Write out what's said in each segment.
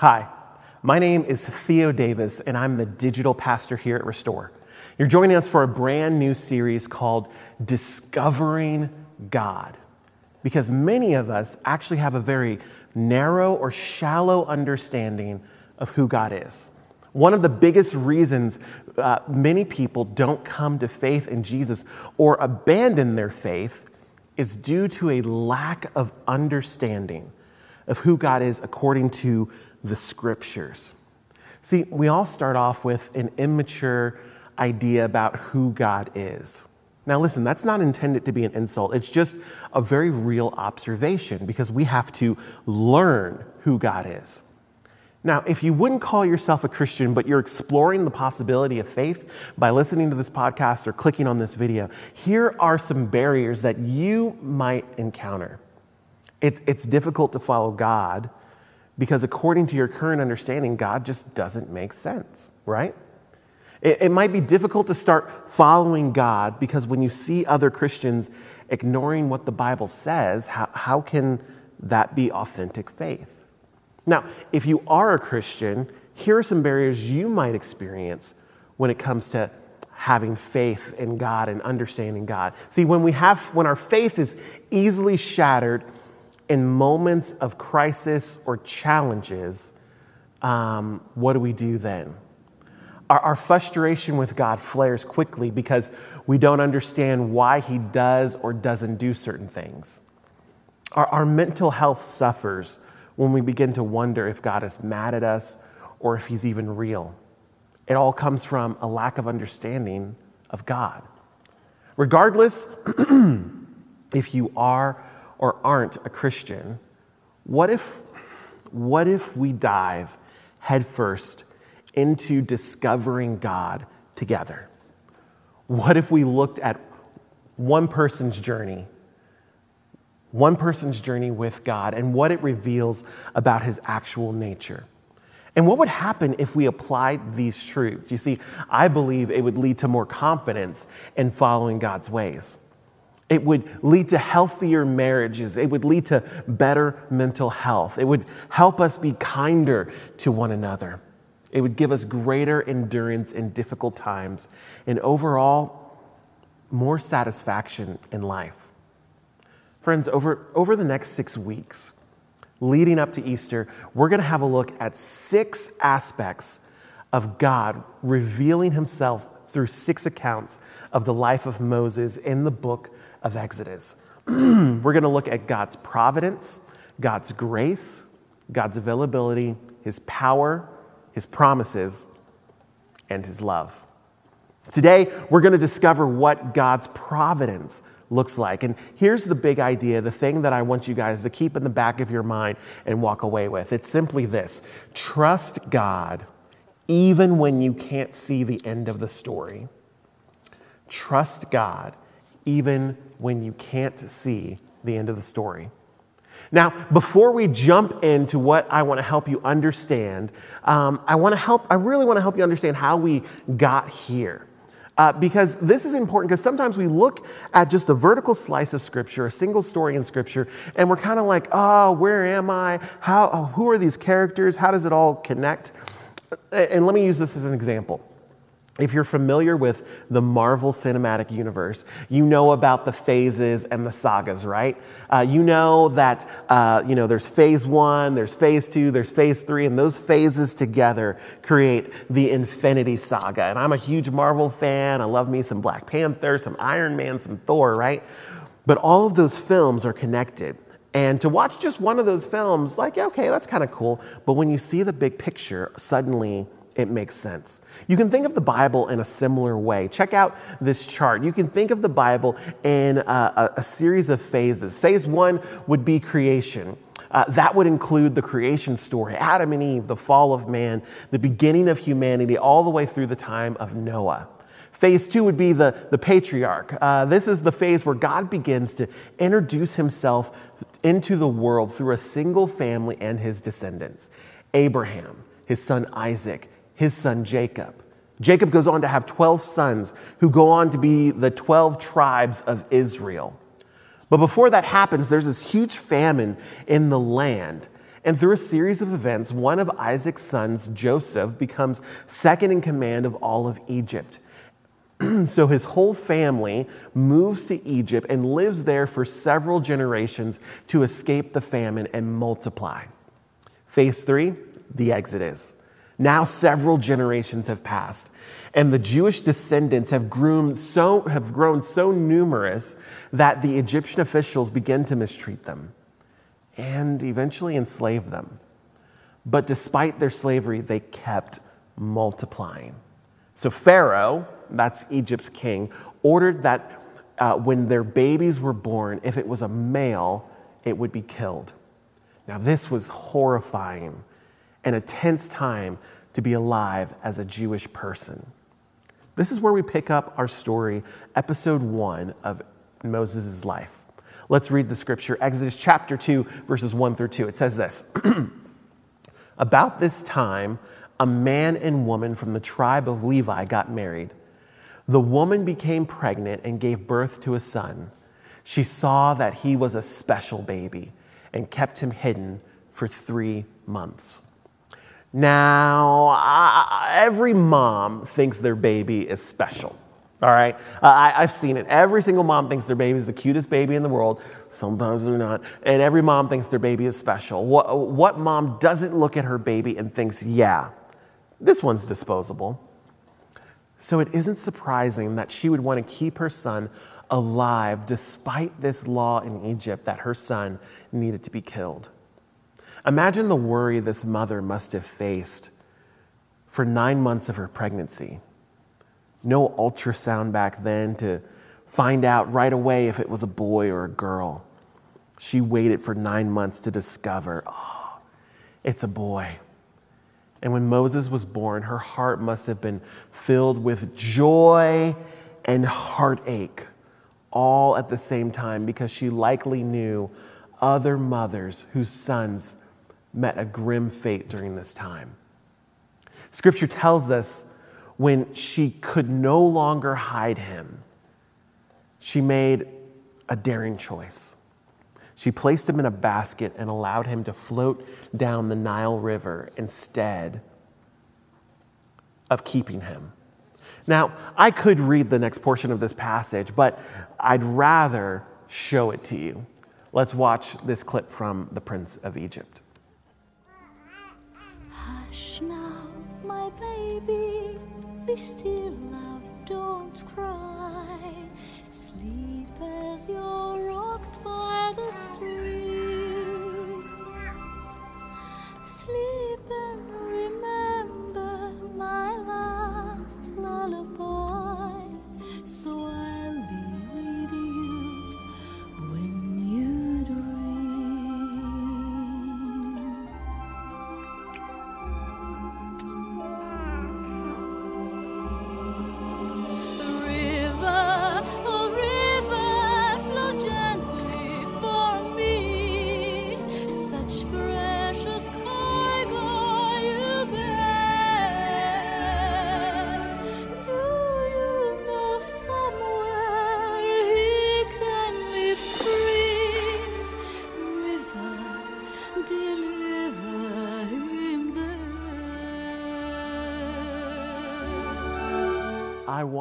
Hi, my name is Theo Davis, and I'm the digital pastor here at Restore. You're joining us for a brand new series called Discovering God, because many of us actually have a very narrow or shallow understanding of who God is. One of the biggest reasons uh, many people don't come to faith in Jesus or abandon their faith is due to a lack of understanding of who God is according to the scriptures. See, we all start off with an immature idea about who God is. Now, listen, that's not intended to be an insult. It's just a very real observation because we have to learn who God is. Now, if you wouldn't call yourself a Christian, but you're exploring the possibility of faith by listening to this podcast or clicking on this video, here are some barriers that you might encounter. It's, it's difficult to follow God because, according to your current understanding, God just doesn't make sense, right? It, it might be difficult to start following God because when you see other Christians ignoring what the Bible says, how, how can that be authentic faith? Now, if you are a Christian, here are some barriers you might experience when it comes to having faith in God and understanding God. See, when we have when our faith is easily shattered in moments of crisis or challenges, um, what do we do then? Our, our frustration with God flares quickly because we don't understand why He does or doesn't do certain things. Our, our mental health suffers when we begin to wonder if God is mad at us or if He's even real. It all comes from a lack of understanding of God. Regardless if you are or aren't a Christian, what if, what if we dive headfirst into discovering God together? What if we looked at one person's journey, one person's journey with God, and what it reveals about his actual nature? And what would happen if we applied these truths? You see, I believe it would lead to more confidence in following God's ways. It would lead to healthier marriages. It would lead to better mental health. It would help us be kinder to one another. It would give us greater endurance in difficult times and overall more satisfaction in life. Friends, over, over the next six weeks, leading up to Easter, we're going to have a look at six aspects of God revealing himself through six accounts of the life of Moses in the book of Exodus. we're going to look at God's providence, God's grace, God's availability, his power, his promises, and his love. Today, we're going to discover what God's providence looks like. And here's the big idea, the thing that I want you guys to keep in the back of your mind and walk away with. It's simply this trust God even when you can't see the end of the story. Trust God even when you can't see the end of the story. Now, before we jump into what I want to help you understand, um, I want to help, I really want to help you understand how we got here. Uh, because this is important because sometimes we look at just a vertical slice of scripture, a single story in scripture, and we're kind of like, oh, where am I? How, oh, who are these characters? How does it all connect? And let me use this as an example. If you're familiar with the Marvel Cinematic Universe, you know about the phases and the sagas, right? Uh, you know that uh, you know there's phase one, there's phase two, there's phase three, and those phases together create the Infinity Saga. And I'm a huge Marvel fan. I love me some Black Panther, some Iron Man, some Thor, right? But all of those films are connected. And to watch just one of those films, like, okay, that's kind of cool. But when you see the big picture, suddenly it makes sense. You can think of the Bible in a similar way. Check out this chart. You can think of the Bible in a, a, series of phases. Phase one would be creation. Uh, that would include the creation story Adam and Eve, the fall of man, the beginning of humanity, all the way through the time of Noah. Phase two would be the, the patriarch. Uh, this is the phase where God begins to introduce himself into the world through a single family and his descendants Abraham, his son Isaac, his son Jacob. Jacob goes on to have 12 sons who go on to be the 12 tribes of Israel. But before that happens, there's this huge famine in the land. And through a series of events, one of Isaac's sons, Joseph, becomes second in command of all of Egypt. so his whole family moves to Egypt and lives there for several generations to escape the famine and multiply. Phase three, the Exodus. Now several generations have passed, and the Jewish descendants have grown so, have grown so numerous that the Egyptian officials begin to mistreat them and eventually enslave them. But despite their slavery, they kept multiplying. So Pharaoh, that's Egypt's king, ordered that uh, when their babies were born, if it was a male, it would be killed. Now, this was horrifying and a tense time to be alive as a Jewish person. This is where we pick up our story, episode one of Moses' life. Let's read the scripture, Exodus chapter 2, verses 1 through 2. It says this About this time, a man and woman from the tribe of Levi got married. The woman became pregnant and gave birth to a son. She saw that he was a special baby and kept him hidden for three months. Now, I, every mom thinks their baby is special. All right? Uh, I, have seen it. Every single mom thinks their baby is the cutest baby in the world. Sometimes they're not. And every mom thinks their baby is special. What, what mom doesn't look at her baby and thinks, yeah, this one's disposable? So it isn't surprising that she would want to keep her son alive despite this law in Egypt that her son needed to be killed. Imagine the worry this mother must have faced for nine months of her pregnancy no ultrasound back then to find out right away if it was a boy or a girl. She waited for nine months to discover, oh, it's a boy. And when Moses was born, her heart must have been filled with joy and heartache all at the same time because she likely knew other mothers whose sons met a grim fate during this time. Scripture tells us when she could no longer hide him, she made a daring choice. She placed him in a basket and allowed him to float down the Nile River instead of keeping him. Now, I could read the next portion of this passage, but I'd rather show it to you. Let's watch this clip from The Prince of Egypt. Baby be still, love, don't cry. Sleep as you're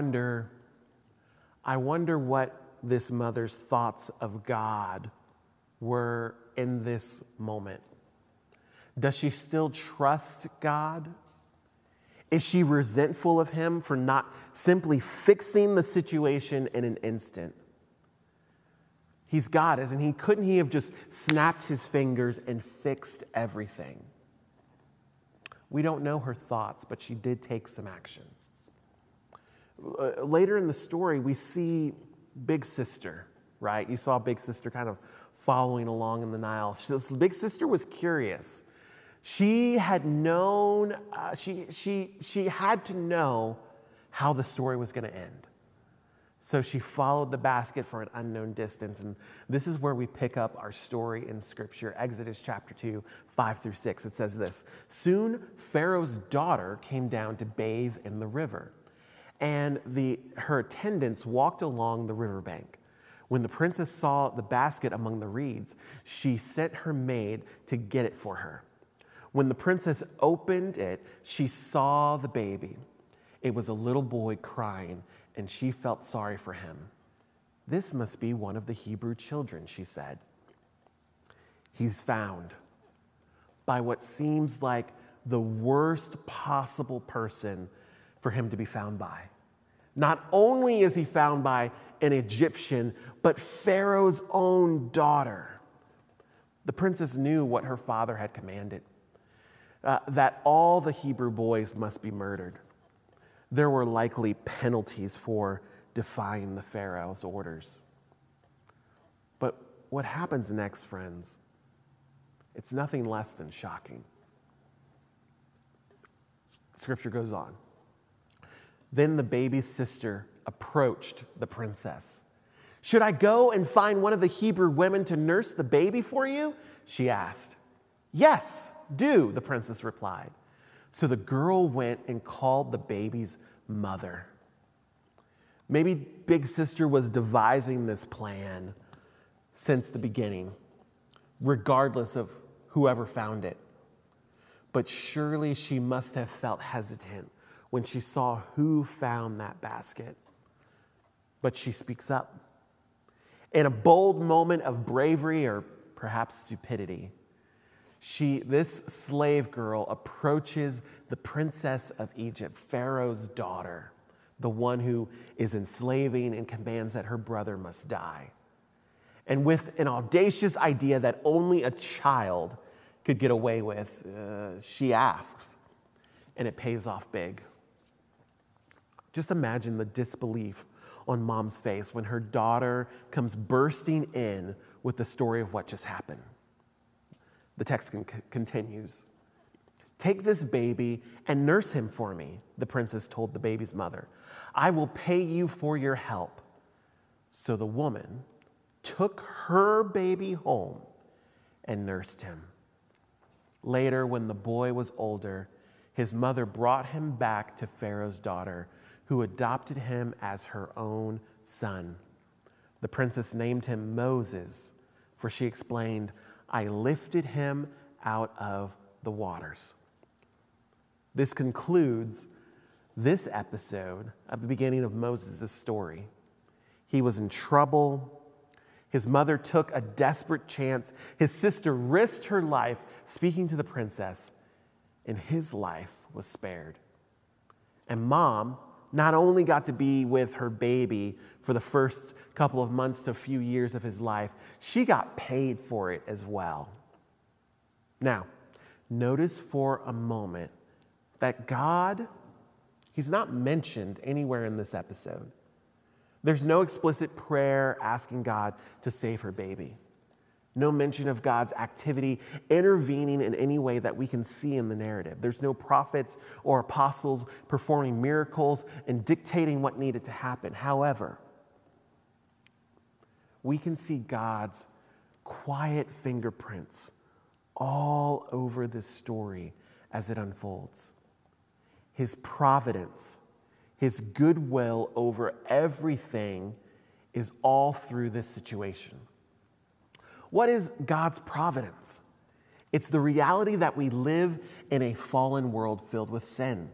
wonder, I wonder what this mother's thoughts of God were in this moment. Does she still trust God? Is she resentful of him for not simply fixing the situation in an instant? He's God, isn't he? Couldn't he have just snapped his fingers and fixed everything? We don't know her thoughts, but she did take some action. Uh, later in the story, we see Big Sister, right? You saw Big Sister kind of following along in the Nile. This Big Sister was curious. She had known, uh, she, she, she had to know how the story was going to end. So she followed the basket for an unknown distance. And this is where we pick up our story in Scripture Exodus chapter 2, 5 through 6. It says this Soon Pharaoh's daughter came down to bathe in the river, and the, her attendants walked along the riverbank. When the princess saw the basket among the reeds, she sent her maid to get it for her. When the princess opened it, she saw the baby. It was a little boy crying, and she felt sorry for him. This must be one of the Hebrew children, she said. He's found by what seems like the worst possible person for him to be found by. Not only is he found by an Egyptian, but Pharaoh's own daughter. The princess knew what her father had commanded uh, that all the Hebrew boys must be murdered. There were likely penalties for defying the Pharaoh's orders. But what happens next, friends? It's nothing less than shocking. Scripture goes on. Then the baby's sister approached the princess. Should I go and find one of the Hebrew women to nurse the baby for you? She asked. Yes, do, the princess replied. So the girl went and called the baby's mother. Maybe Big Sister was devising this plan since the beginning, regardless of whoever found it. But surely she must have felt hesitant when she saw who found that basket. But she speaks up. In a bold moment of bravery or perhaps stupidity, she, this slave girl approaches the princess of Egypt, Pharaoh's daughter, the one who is enslaving and commands that her brother must die. And with an audacious idea that only a child could get away with, uh, she asks, and it pays off big. Just imagine the disbelief on mom's face when her daughter comes bursting in with the story of what just happened. The text con- continues Take this baby and nurse him for me, the princess told the baby's mother. I will pay you for your help. So the woman took her baby home and nursed him. Later, when the boy was older, his mother brought him back to Pharaoh's daughter, who adopted him as her own son. The princess named him Moses, for she explained, I lifted him out of the waters. This concludes this episode of the beginning of Moses' story. He was in trouble. His mother took a desperate chance. His sister risked her life speaking to the princess, and his life was spared. And mom not only got to be with her baby for the first couple of months to a few years of his life, she got paid for it as well. Now, notice for a moment that God, He's not mentioned anywhere in this episode. There's no explicit prayer asking God to save her baby. No mention of God's activity intervening in any way that we can see in the narrative. There's no prophets or apostles performing miracles and dictating what needed to happen. However, we can see God's quiet fingerprints all over this story as it unfolds. His providence, his goodwill over everything is all through this situation. What is God's providence? It's the reality that we live in a fallen world filled with sin.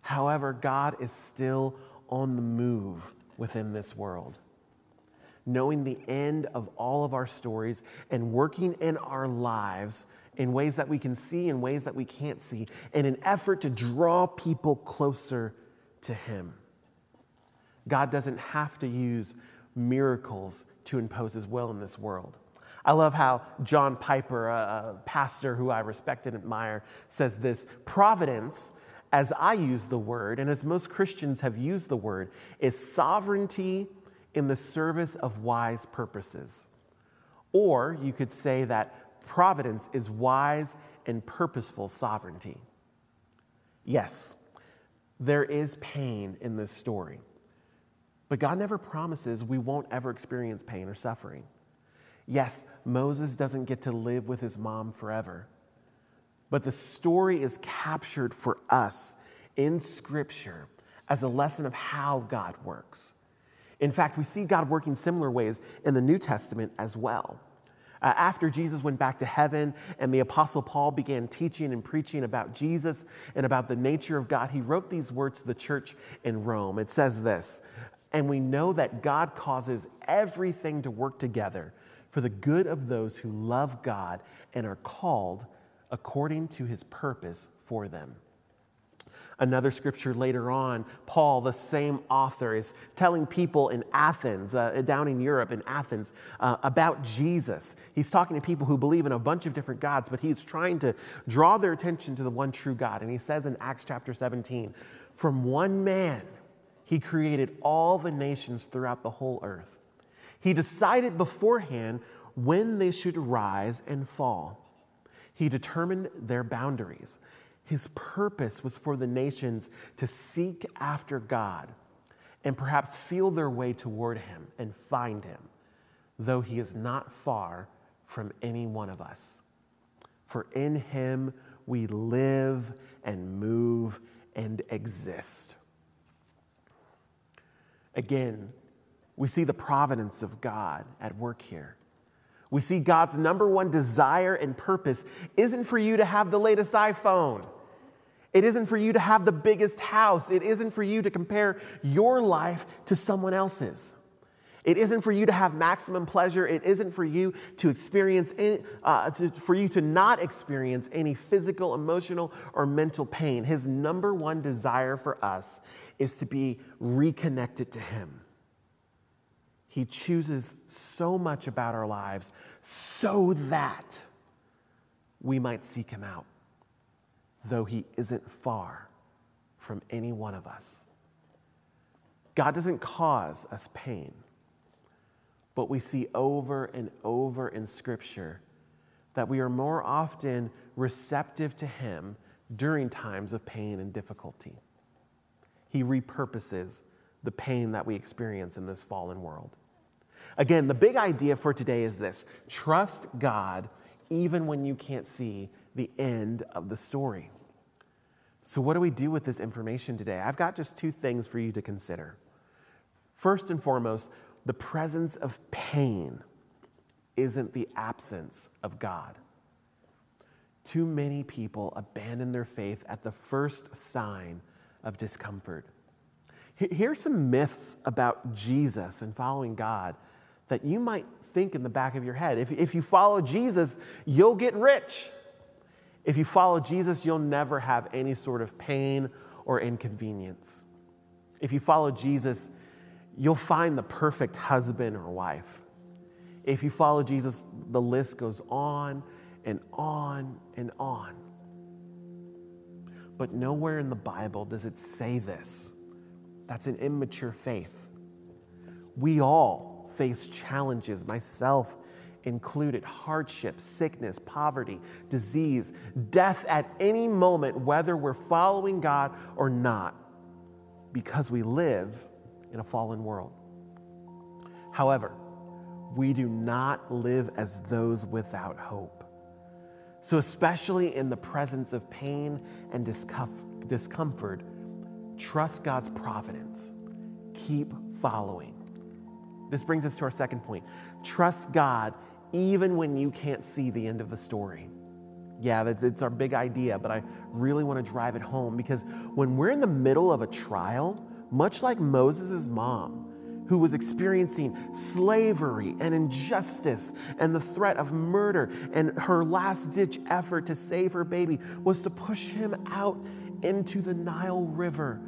However, God is still on the move within this world knowing the end of all of our stories and working in our lives in ways that we can see and ways that we can't see in an effort to draw people closer to Him. God doesn't have to use miracles to impose His will in this world. I love how John Piper, a pastor who I respect and admire, says this Providence, as I use the word, and as most Christians have used the word, is sovereignty in the service of wise purposes. Or you could say that providence is wise and purposeful sovereignty. Yes, there is pain in this story, but God never promises we won't ever experience pain or suffering. Yes, Moses doesn't get to live with his mom forever, but the story is captured for us in Scripture as a lesson of how God works In fact, we see God working similar ways in the New Testament as well. Uh, after Jesus went back to heaven and the Apostle Paul began teaching and preaching about Jesus and about the nature of God, he wrote these words to the church in Rome. It says this And we know that God causes everything to work together for the good of those who love God and are called according to his purpose for them. Another scripture later on, Paul, the same author, is telling people in Athens, uh, down in Europe, in Athens, uh, about Jesus. He's talking to people who believe in a bunch of different gods, but he's trying to draw their attention to the one true God. And he says in Acts chapter 17, From one man, he created all the nations throughout the whole earth. He decided beforehand when they should rise and fall. He determined their boundaries. His purpose was for the nations to seek after God and perhaps feel their way toward Him and find Him, though He is not far from any one of us. For in Him we live and move and exist. Again, we see the providence of God at work here. We see God's number one desire and purpose isn't for you to have the latest iPhone. It isn't for you to have the biggest house. It isn't for you to compare your life to someone else's. It isn't for you to have maximum pleasure. It isn't for you to experience, any, uh, to, for you to not experience any physical, emotional, or mental pain. His number one desire for us is to be reconnected to Him. He chooses so much about our lives so that we might seek Him out, though He isn't far from any one of us. God doesn't cause us pain, but we see over and over in Scripture that we are more often receptive to Him during times of pain and difficulty. He repurposes the pain that we experience in this fallen world. Again, the big idea for today is this trust God even when you can't see the end of the story. So, what do we do with this information today? I've got just two things for you to consider. First and foremost, the presence of pain isn't the absence of God. Too many people abandon their faith at the first sign of discomfort. Here's some myths about Jesus and following God that you might think in the back of your head. If, if you follow Jesus, you'll get rich. If you follow Jesus, you'll never have any sort of pain or inconvenience. If you follow Jesus, you'll find the perfect husband or wife. If you follow Jesus, the list goes on and on and on. But nowhere in the Bible does it say this. That's an immature faith. We all face challenges, myself included hardship, sickness, poverty, disease, death at any moment, whether we're following God or not, because we live in a fallen world. However, we do not live as those without hope. So, especially in the presence of pain and discomfort, trust God's providence. Keep following. This brings us to our second point. Trust God even when you can't see the end of the story. Yeah, that's, it's our big idea, but I really want to drive it home because when we're in the middle of a trial, much like Moses' mom, who was experiencing slavery and injustice and the threat of murder, and her last ditch effort to save her baby was to push him out into the Nile River,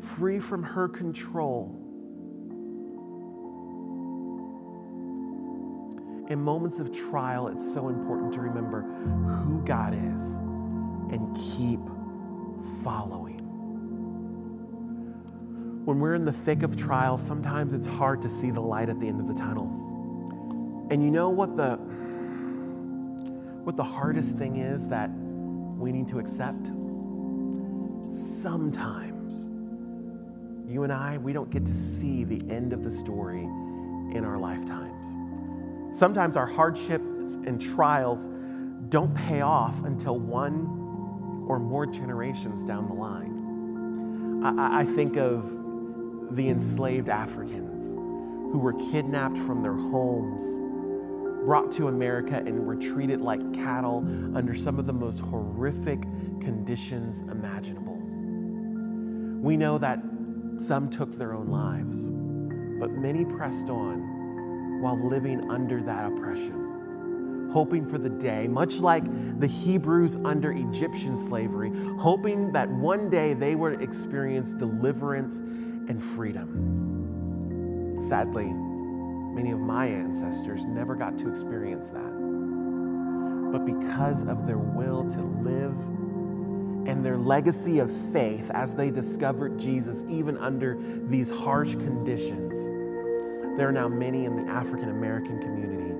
free from her control. In moments of trial, it's so important to remember who God is and keep following. When we're in the thick of trial, sometimes it's hard to see the light at the end of the tunnel. And you know what the what the hardest thing is that we need to accept? Sometimes you and I, we don't get to see the end of the story in our lifetimes. Sometimes our hardships and trials don't pay off until one or more generations down the line. I, I think of the enslaved Africans who were kidnapped from their homes, brought to America, and were treated like cattle under some of the most horrific conditions imaginable. We know that some took their own lives, but many pressed on while living under that oppression, hoping for the day, much like the Hebrews under Egyptian slavery, hoping that one day they would experience deliverance and freedom. Sadly, many of my ancestors never got to experience that. But because of their will to live and their legacy of faith as they discovered Jesus, even under these harsh conditions, there are now many in the African American community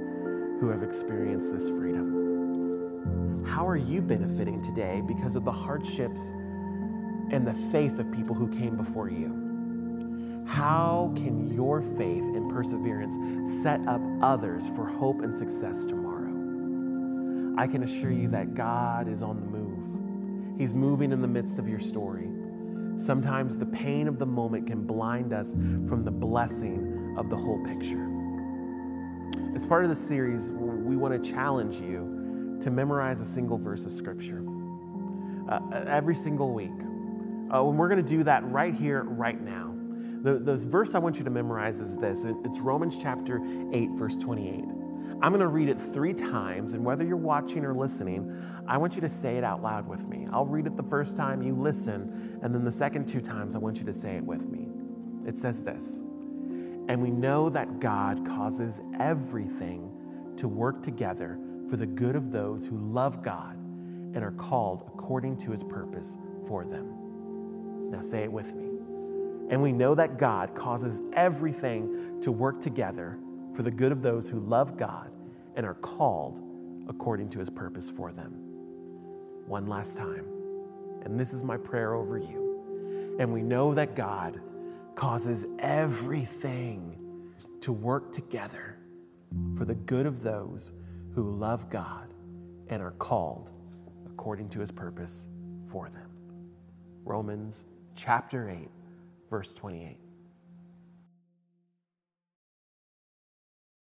who have experienced this freedom. How are you benefiting today because of the hardships and the faith of people who came before you? How can your faith and perseverance set up others for hope and success tomorrow? I can assure you that God is on the move. He's moving in the midst of your story. Sometimes the pain of the moment can blind us from the blessing of the whole picture. As part of the series, we want to challenge you to memorize a single verse of Scripture uh, every single week. Uh, and we're going to do that right here, right now. The, the verse I want you to memorize is this it's Romans chapter 8, verse 28. I'm going to read it three times, and whether you're watching or listening, I want you to say it out loud with me. I'll read it the first time, you listen, and then the second two times, I want you to say it with me. It says this And we know that God causes everything to work together for the good of those who love God and are called according to his purpose for them. Now say it with me. And we know that God causes everything to work together for the good of those who love God and are called according to his purpose for them. One last time. And this is my prayer over you. And we know that God causes everything to work together for the good of those who love God and are called according to his purpose for them. Romans chapter 8, verse 28.